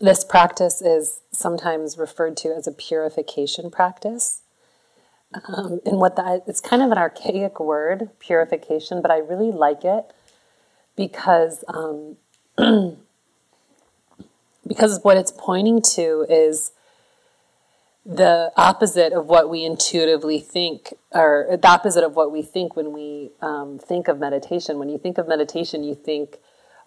this practice is sometimes referred to as a purification practice. Um, and what that it's kind of an archaic word, purification, but I really like it because um, because what it's pointing to is the opposite of what we intuitively think, or the opposite of what we think when we um, think of meditation. When you think of meditation, you think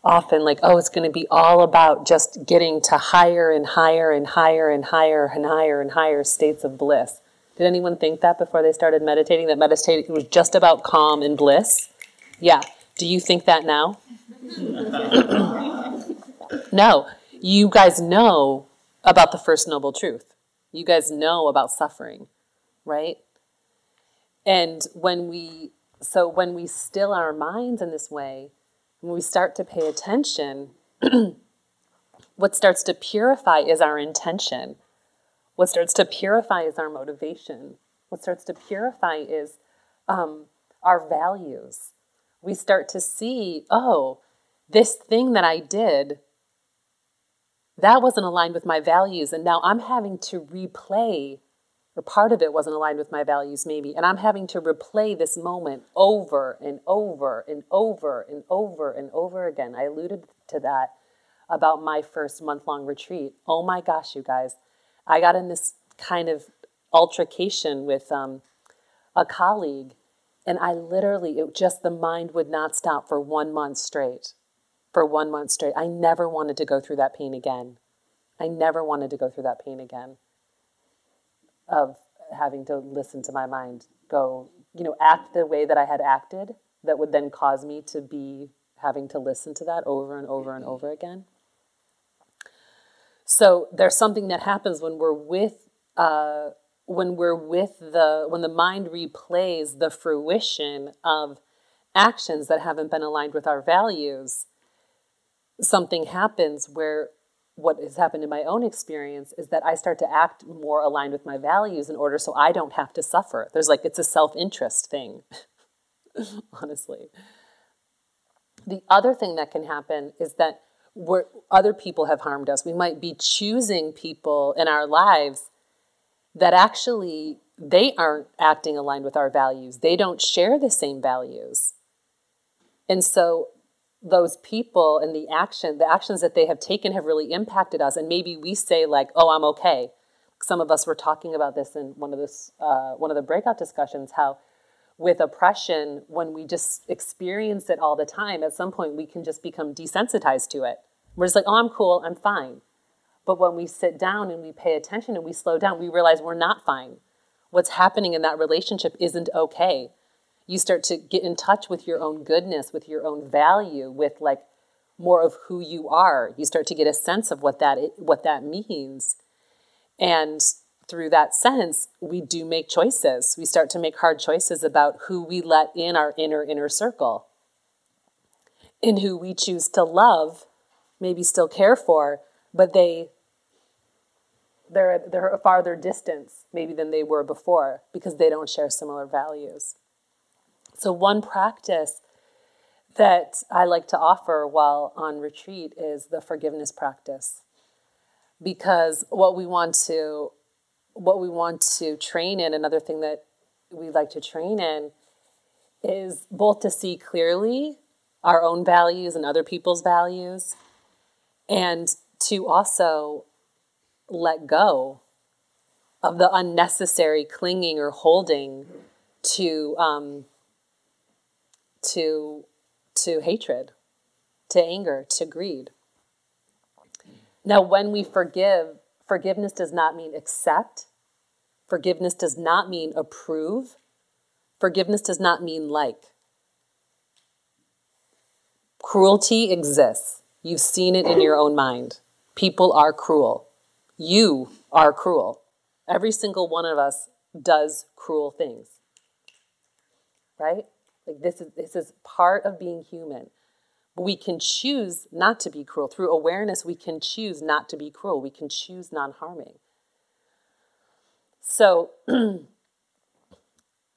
often like, oh, it's going to be all about just getting to higher and higher and higher and higher and higher and higher states of bliss. Did anyone think that before they started meditating? That meditating was just about calm and bliss? Yeah. Do you think that now? no. You guys know about the First Noble Truth you guys know about suffering, right? And when we, so when we still our minds in this way, when we start to pay attention, what starts to purify is our intention. What starts to purify is our motivation. What starts to purify is um, our values. We start to see, oh, this thing that I did that wasn't aligned with my values. And now I'm having to replay, or part of it wasn't aligned with my values, maybe. And I'm having to replay this moment over and over and over and over and over again. I alluded to that about my first month long retreat. Oh my gosh, you guys. I got in this kind of altercation with um, a colleague, and I literally, it just the mind would not stop for one month straight for one month straight. I never wanted to go through that pain again. I never wanted to go through that pain again of having to listen to my mind go, you know, act the way that I had acted that would then cause me to be having to listen to that over and over and over again. So there's something that happens when we're with uh, when we're with the when the mind replays the fruition of actions that haven't been aligned with our values something happens where what has happened in my own experience is that I start to act more aligned with my values in order so I don't have to suffer. There's like, it's a self interest thing, honestly. The other thing that can happen is that where other people have harmed us, we might be choosing people in our lives that actually they aren't acting aligned with our values. They don't share the same values. And so those people and the action, the actions that they have taken have really impacted us. And maybe we say like, "Oh, I'm okay." Some of us were talking about this in one of this uh, one of the breakout discussions. How with oppression, when we just experience it all the time, at some point we can just become desensitized to it. We're just like, "Oh, I'm cool. I'm fine." But when we sit down and we pay attention and we slow down, we realize we're not fine. What's happening in that relationship isn't okay you start to get in touch with your own goodness, with your own value, with like more of who you are. You start to get a sense of what that what that means. And through that sense, we do make choices. We start to make hard choices about who we let in our inner inner circle. And who we choose to love, maybe still care for, but they they're they're a farther distance maybe than they were before because they don't share similar values. So, one practice that I like to offer while on retreat is the forgiveness practice. Because what we want to what we want to train in, another thing that we like to train in is both to see clearly our own values and other people's values and to also let go of the unnecessary clinging or holding to um, to to hatred, to anger, to greed. Now, when we forgive, forgiveness does not mean accept. Forgiveness does not mean approve. Forgiveness does not mean like. Cruelty exists. You've seen it in your own mind. People are cruel. You are cruel. Every single one of us does cruel things. Right? Like this is this is part of being human. But we can choose not to be cruel. Through awareness, we can choose not to be cruel. We can choose non-harming. So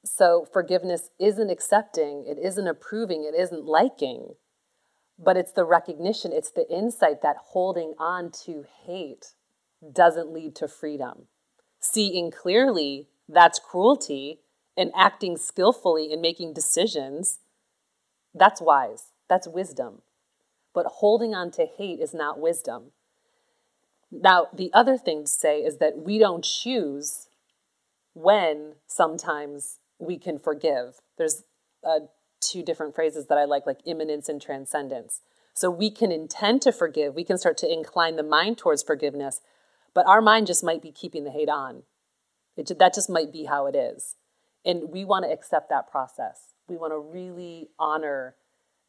so forgiveness isn't accepting, it isn't approving, it isn't liking, But it's the recognition, it's the insight that holding on to hate doesn't lead to freedom. Seeing clearly that's cruelty and acting skillfully in making decisions, that's wise. That's wisdom. But holding on to hate is not wisdom. Now, the other thing to say is that we don't choose when sometimes we can forgive. There's uh, two different phrases that I like, like immanence and transcendence. So we can intend to forgive, we can start to incline the mind towards forgiveness, but our mind just might be keeping the hate on. It, that just might be how it is. And we want to accept that process. We want to really honor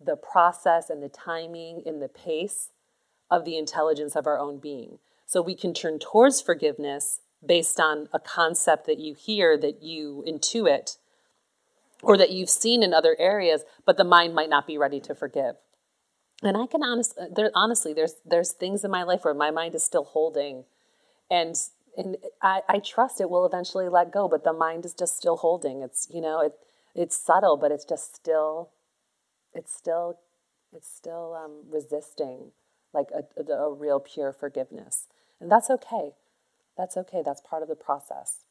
the process and the timing and the pace of the intelligence of our own being. So we can turn towards forgiveness based on a concept that you hear, that you intuit, or that you've seen in other areas, but the mind might not be ready to forgive. And I can honest, uh, there, honestly, there's there's things in my life where my mind is still holding, and and I, I trust it will eventually let go, but the mind is just still holding. It's you know it it's subtle, but it's just still, it's still, it's still um, resisting like a, a, a real pure forgiveness, and that's okay. That's okay. That's part of the process.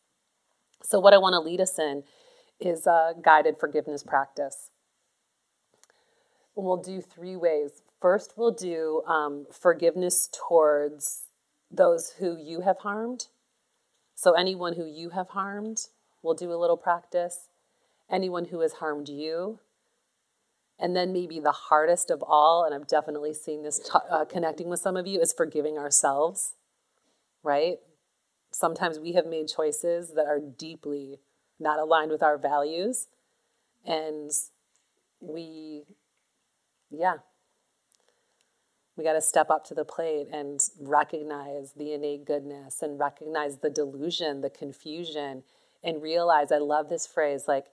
So what I want to lead us in is a guided forgiveness practice. And we'll do three ways. First, we'll do um, forgiveness towards those who you have harmed. So, anyone who you have harmed, we'll do a little practice. Anyone who has harmed you. And then, maybe the hardest of all, and I've definitely seen this t- uh, connecting with some of you, is forgiving ourselves, right? Sometimes we have made choices that are deeply not aligned with our values. And we, yeah, we got to step up to the plate and recognize the innate goodness and recognize the delusion, the confusion, and realize I love this phrase like,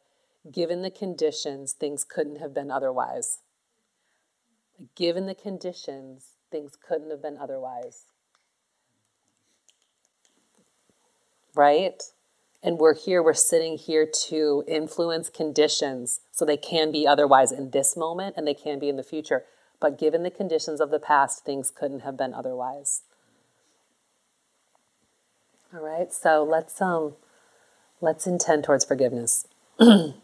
given the conditions, things couldn't have been otherwise. Given the conditions, things couldn't have been otherwise. Right? And we're here, we're sitting here to influence conditions so they can be otherwise in this moment and they can be in the future. But given the conditions of the past, things couldn't have been otherwise. All right, so let's um let's intend towards forgiveness. so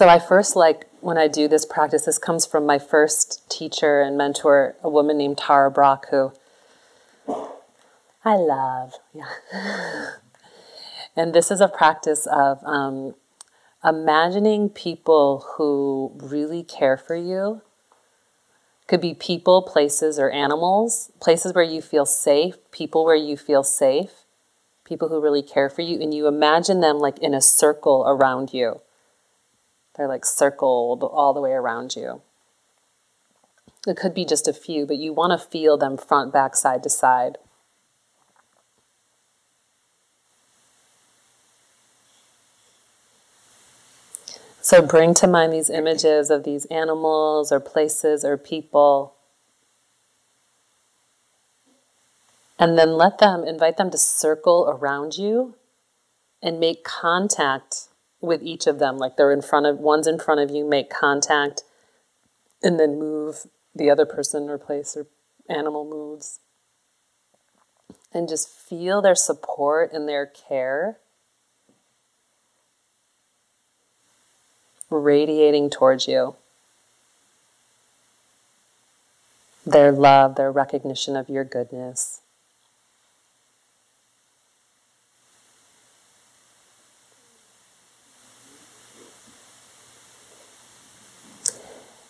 I first like when I do this practice, this comes from my first teacher and mentor, a woman named Tara Brach, who I love. Yeah. and this is a practice of um, imagining people who really care for you. Could be people, places, or animals. Places where you feel safe, people where you feel safe, people who really care for you, and you imagine them like in a circle around you they're like circled all the way around you. It could be just a few, but you want to feel them front, back, side to side. So bring to mind these images of these animals or places or people. And then let them, invite them to circle around you and make contact with each of them. Like they're in front of, one's in front of you, make contact, and then move the other person or place or animal moves. And just feel their support and their care radiating towards you. Their love, their recognition of your goodness.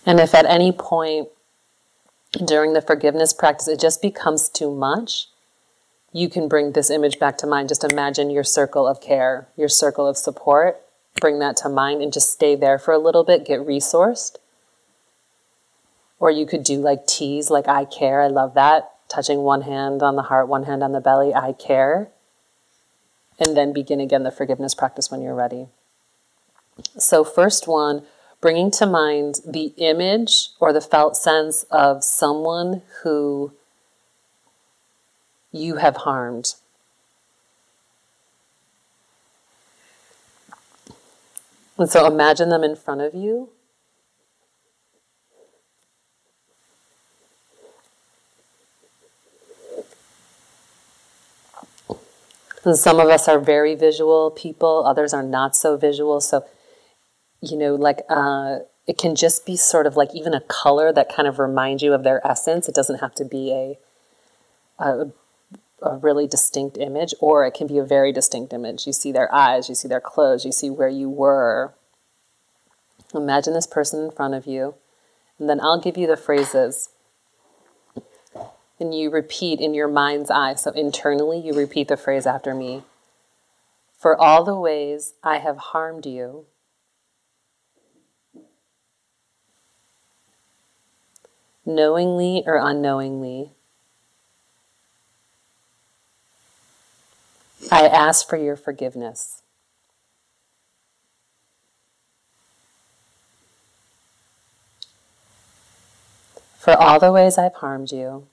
And if at any point during the forgiveness practice it just becomes too much, you can bring this image back to mind. Just imagine your circle of care, your circle of support. Bring that to mind and just stay there for a little bit, get resourced. Or you could do like tease, like I care. I love that. Touching one hand on the heart, one hand on the belly, I care. And then begin again the forgiveness practice when you're ready. So, first one, bringing to mind the image or the felt sense of someone who you have harmed. And so imagine them in front of you. And some of us are very visual people, others are not so visual. So, you know, like uh, it can just be sort of like even a color that kind of reminds you of their essence. It doesn't have to be a, a, a really distinct image, or it can be a very distinct image. You see their eyes, you see their clothes, you see where you were. Imagine this person in front of you, and then I'll give you the phrases and you repeat in your mind's eye. So internally, you repeat the phrase after me For all the ways I have harmed you, knowingly or unknowingly, I ask for your forgiveness. For all the ways I've harmed you,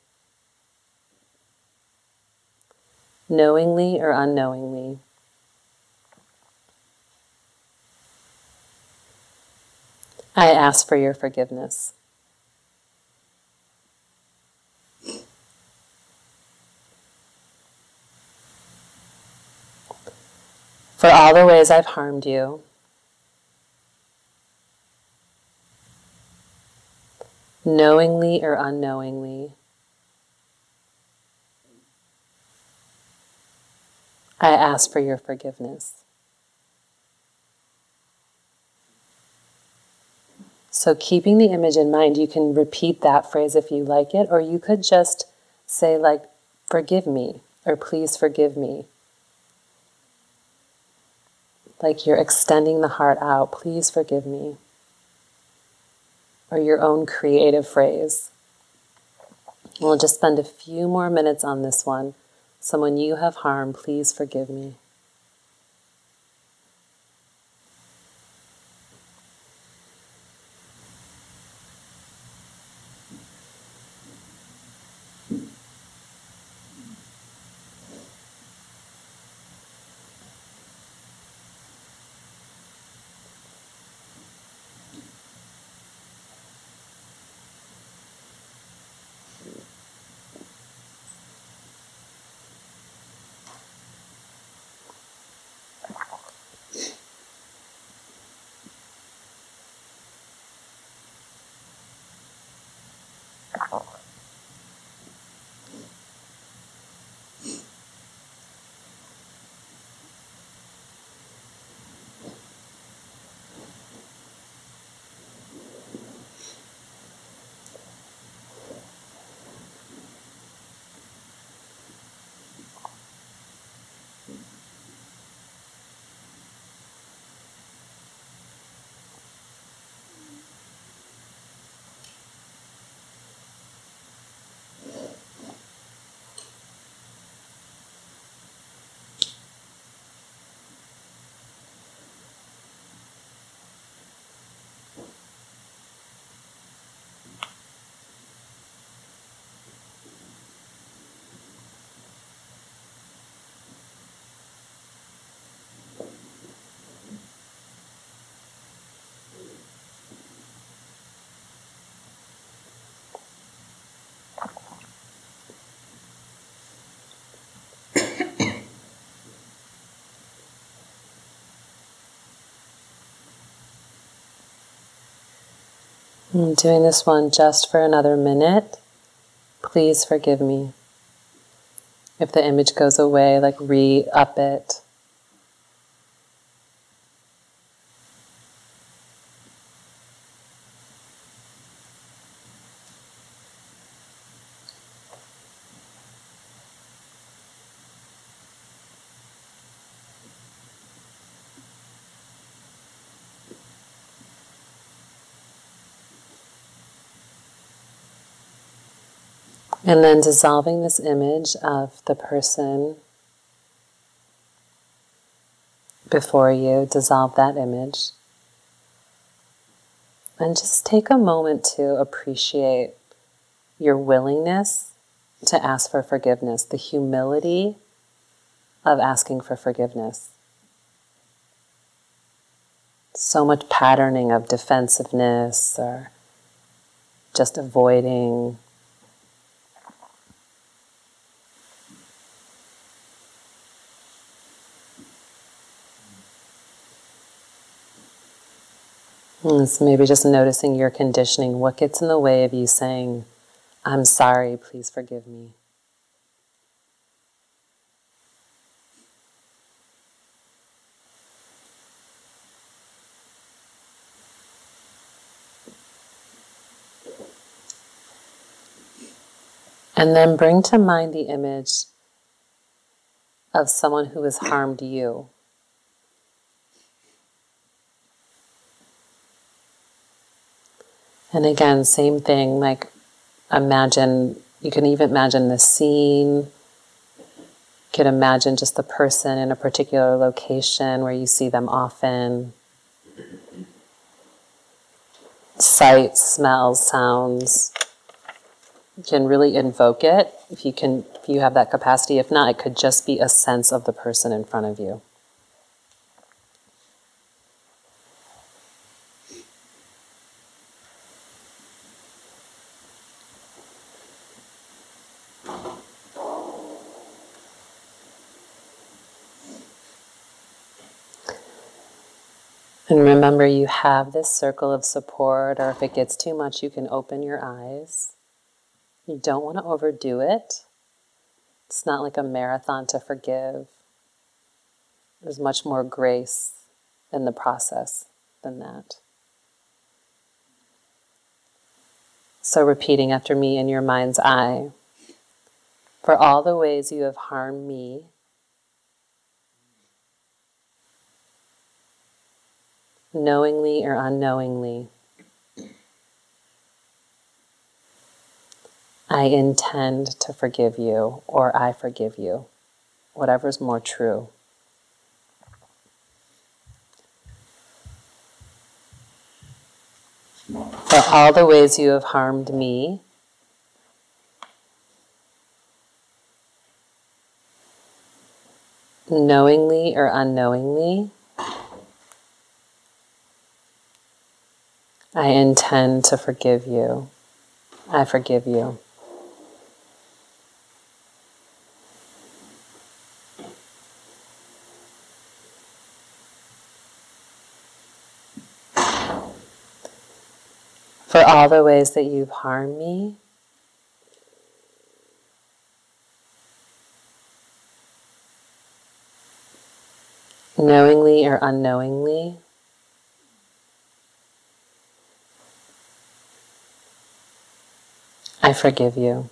knowingly or unknowingly. I ask for your forgiveness. For all the ways I've harmed you, knowingly or unknowingly. I ask for your forgiveness. So, keeping the image in mind, you can repeat that phrase if you like it, or you could just say, like, forgive me, or please forgive me. Like you're extending the heart out, please forgive me. Or your own creative phrase. We'll just spend a few more minutes on this one. Someone you have harmed, please forgive me. I'm doing this one just for another minute. Please forgive me. If the image goes away, like re up it. And then dissolving this image of the person before you, dissolve that image. And just take a moment to appreciate your willingness to ask for forgiveness, the humility of asking for forgiveness. so much patterning of defensiveness or just avoiding. So maybe just noticing your conditioning. What gets in the way of you saying, I'm sorry, please forgive me? And then bring to mind the image of someone who has harmed you. And again, same thing, like imagine, you can even imagine the scene. You can imagine just the person in a particular location where you see them often. Sights, smells, sounds you can really invoke it if you can if you have that capacity if not it could just be a sense of the person in front of you And remember, you have this circle of support, or if it gets too much, you can open your eyes. You don't want to overdo it. It's not like a marathon to forgive. There's much more grace in the process than that. So, repeating after me in your mind's eye for all the ways you have harmed me, knowingly or unknowingly. I intend to forgive you, or I forgive you, whatever's more true. For all the ways you have harmed me, knowingly or unknowingly, I intend to forgive you. I forgive you. for all the ways that you've harmed me. Knowingly or unknowingly. I forgive you.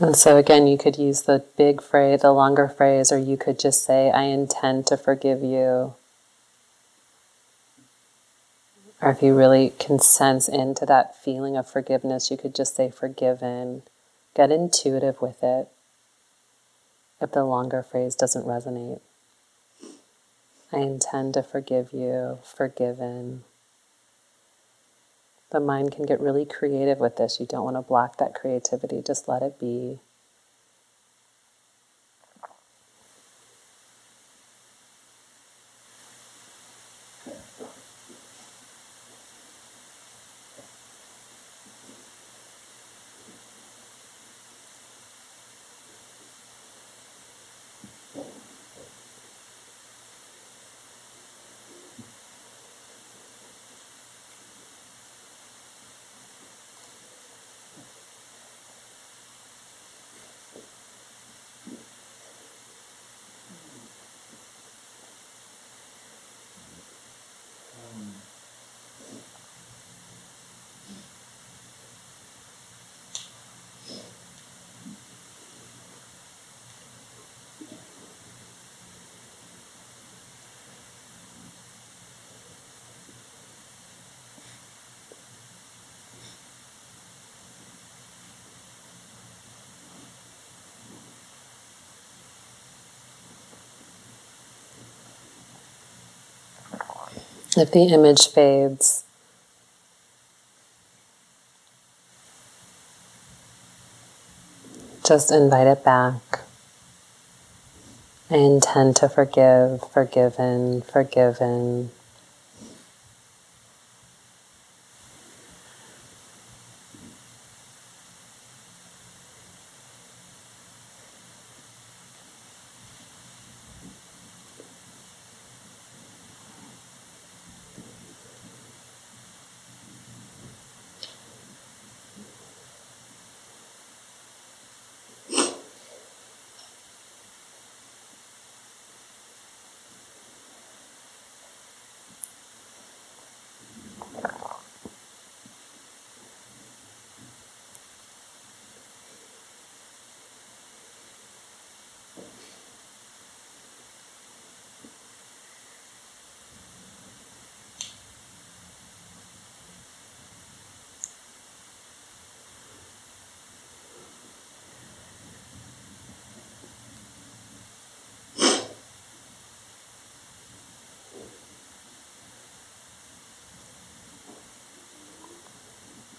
And so again, you could use the big phrase, the longer phrase, or you could just say, I intend to forgive you. Or if you really can sense into that feeling of forgiveness, you could just say forgiven. Get intuitive with it if the longer phrase doesn't resonate. I intend to forgive you, forgiven the mind can get really creative with this. You don't want to block that creativity, just let it be. If the image fades, just invite it back. I intend to forgive, forgiven, forgiven.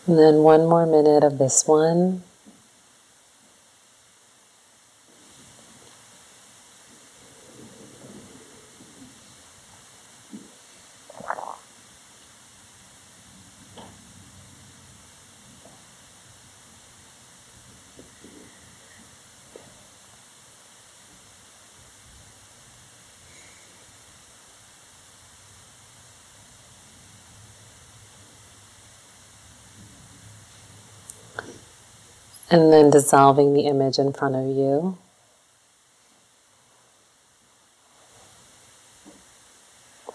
And then one more minute of this one. And then dissolving the image in front of you.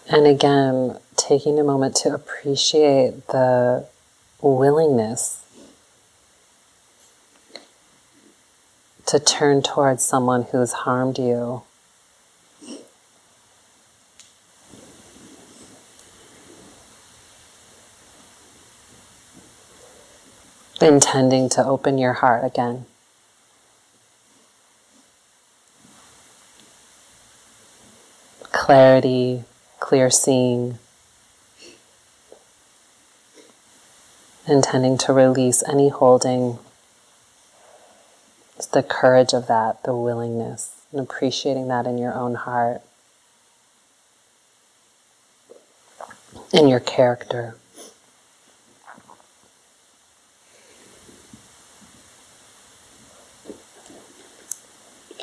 And again, taking a moment to appreciate the willingness to turn towards someone who's harmed you intending to open your heart again. Clarity, clear seeing, intending to release any holding. It's the courage of that, the willingness, and appreciating that in your own heart, in your character.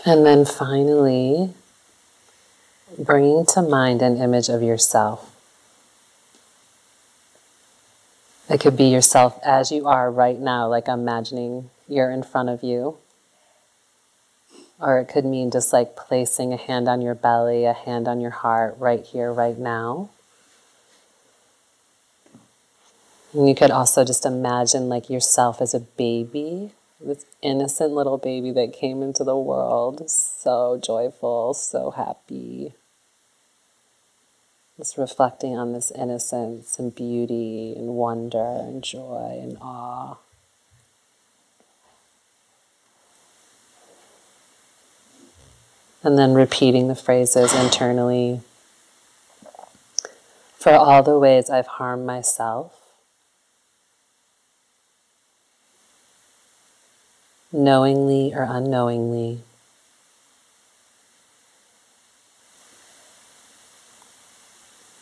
And then finally, bringing to mind an image of yourself. It could be yourself as you are right now, like imagining you're in front of you. Or it could mean just like placing a hand on your belly, a hand on your heart, right here, right now. And you could also just imagine like yourself as a baby this innocent little baby that came into the world, so joyful, so happy. Just reflecting on this innocence and beauty and wonder and joy and awe. And then repeating the phrases internally. For all the ways I've harmed myself, knowingly or unknowingly.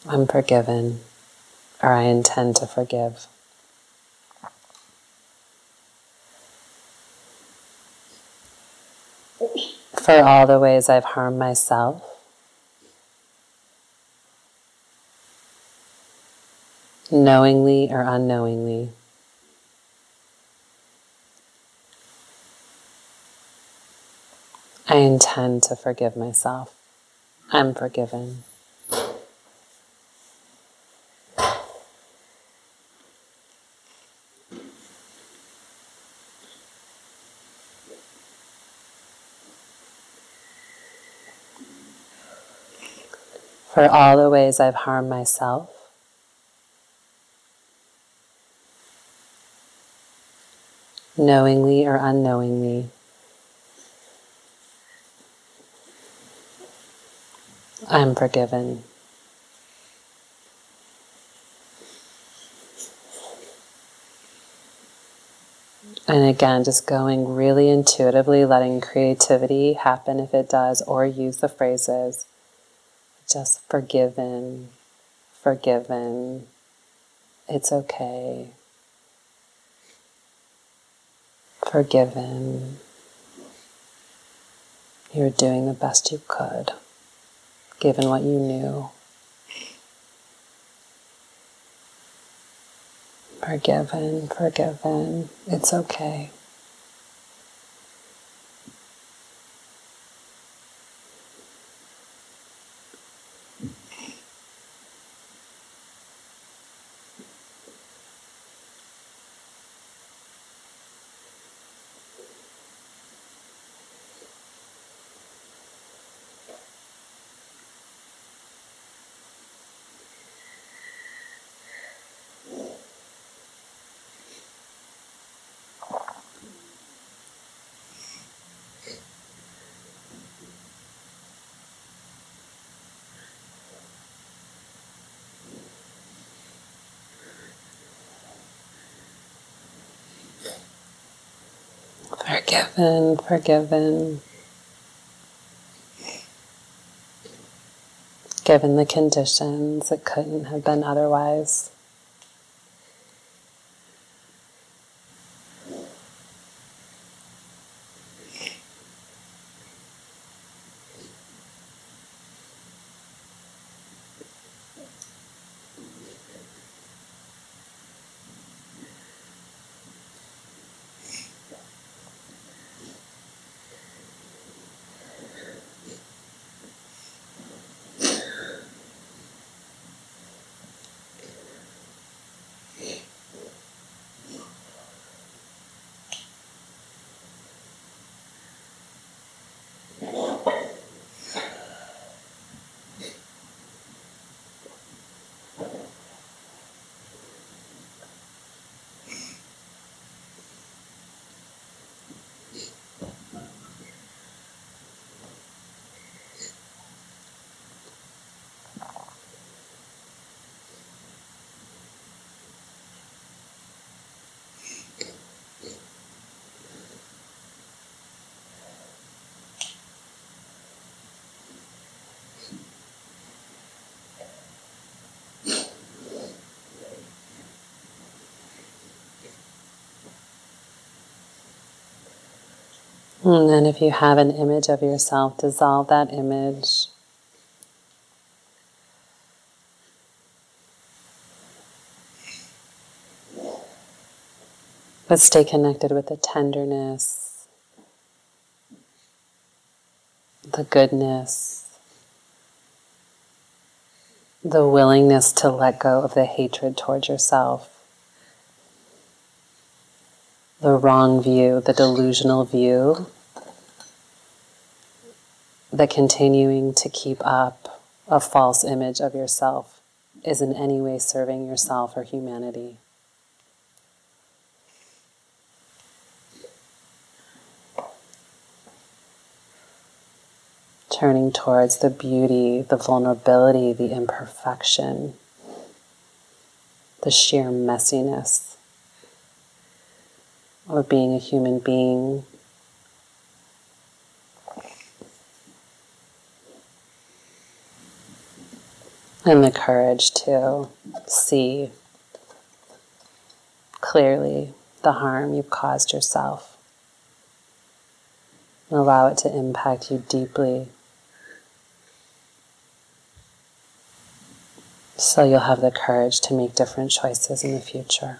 I'm forgiven, or I intend to forgive. For all the ways I've harmed myself, knowingly or unknowingly. I intend to forgive myself. I'm forgiven. For all the ways I've harmed myself, knowingly or unknowingly. I'm forgiven. And again, just going really intuitively, letting creativity happen if it does, or use the phrases just forgiven, forgiven, it's okay, forgiven. You're doing the best you could, given what you knew. Forgiven, forgiven, it's okay. Forgiven, forgiven. Given the conditions, it couldn't have been otherwise. And then, if you have an image of yourself, dissolve that image. But stay connected with the tenderness, the goodness, the willingness to let go of the hatred towards yourself the wrong view, the delusional view, the continuing to keep up a false image of yourself is in any way serving yourself or humanity. Turning towards the beauty, the vulnerability, the imperfection, the sheer messiness or being a human being. And the courage to see clearly the harm you've caused yourself. And allow it to impact you deeply. So you'll have the courage to make different choices in the future.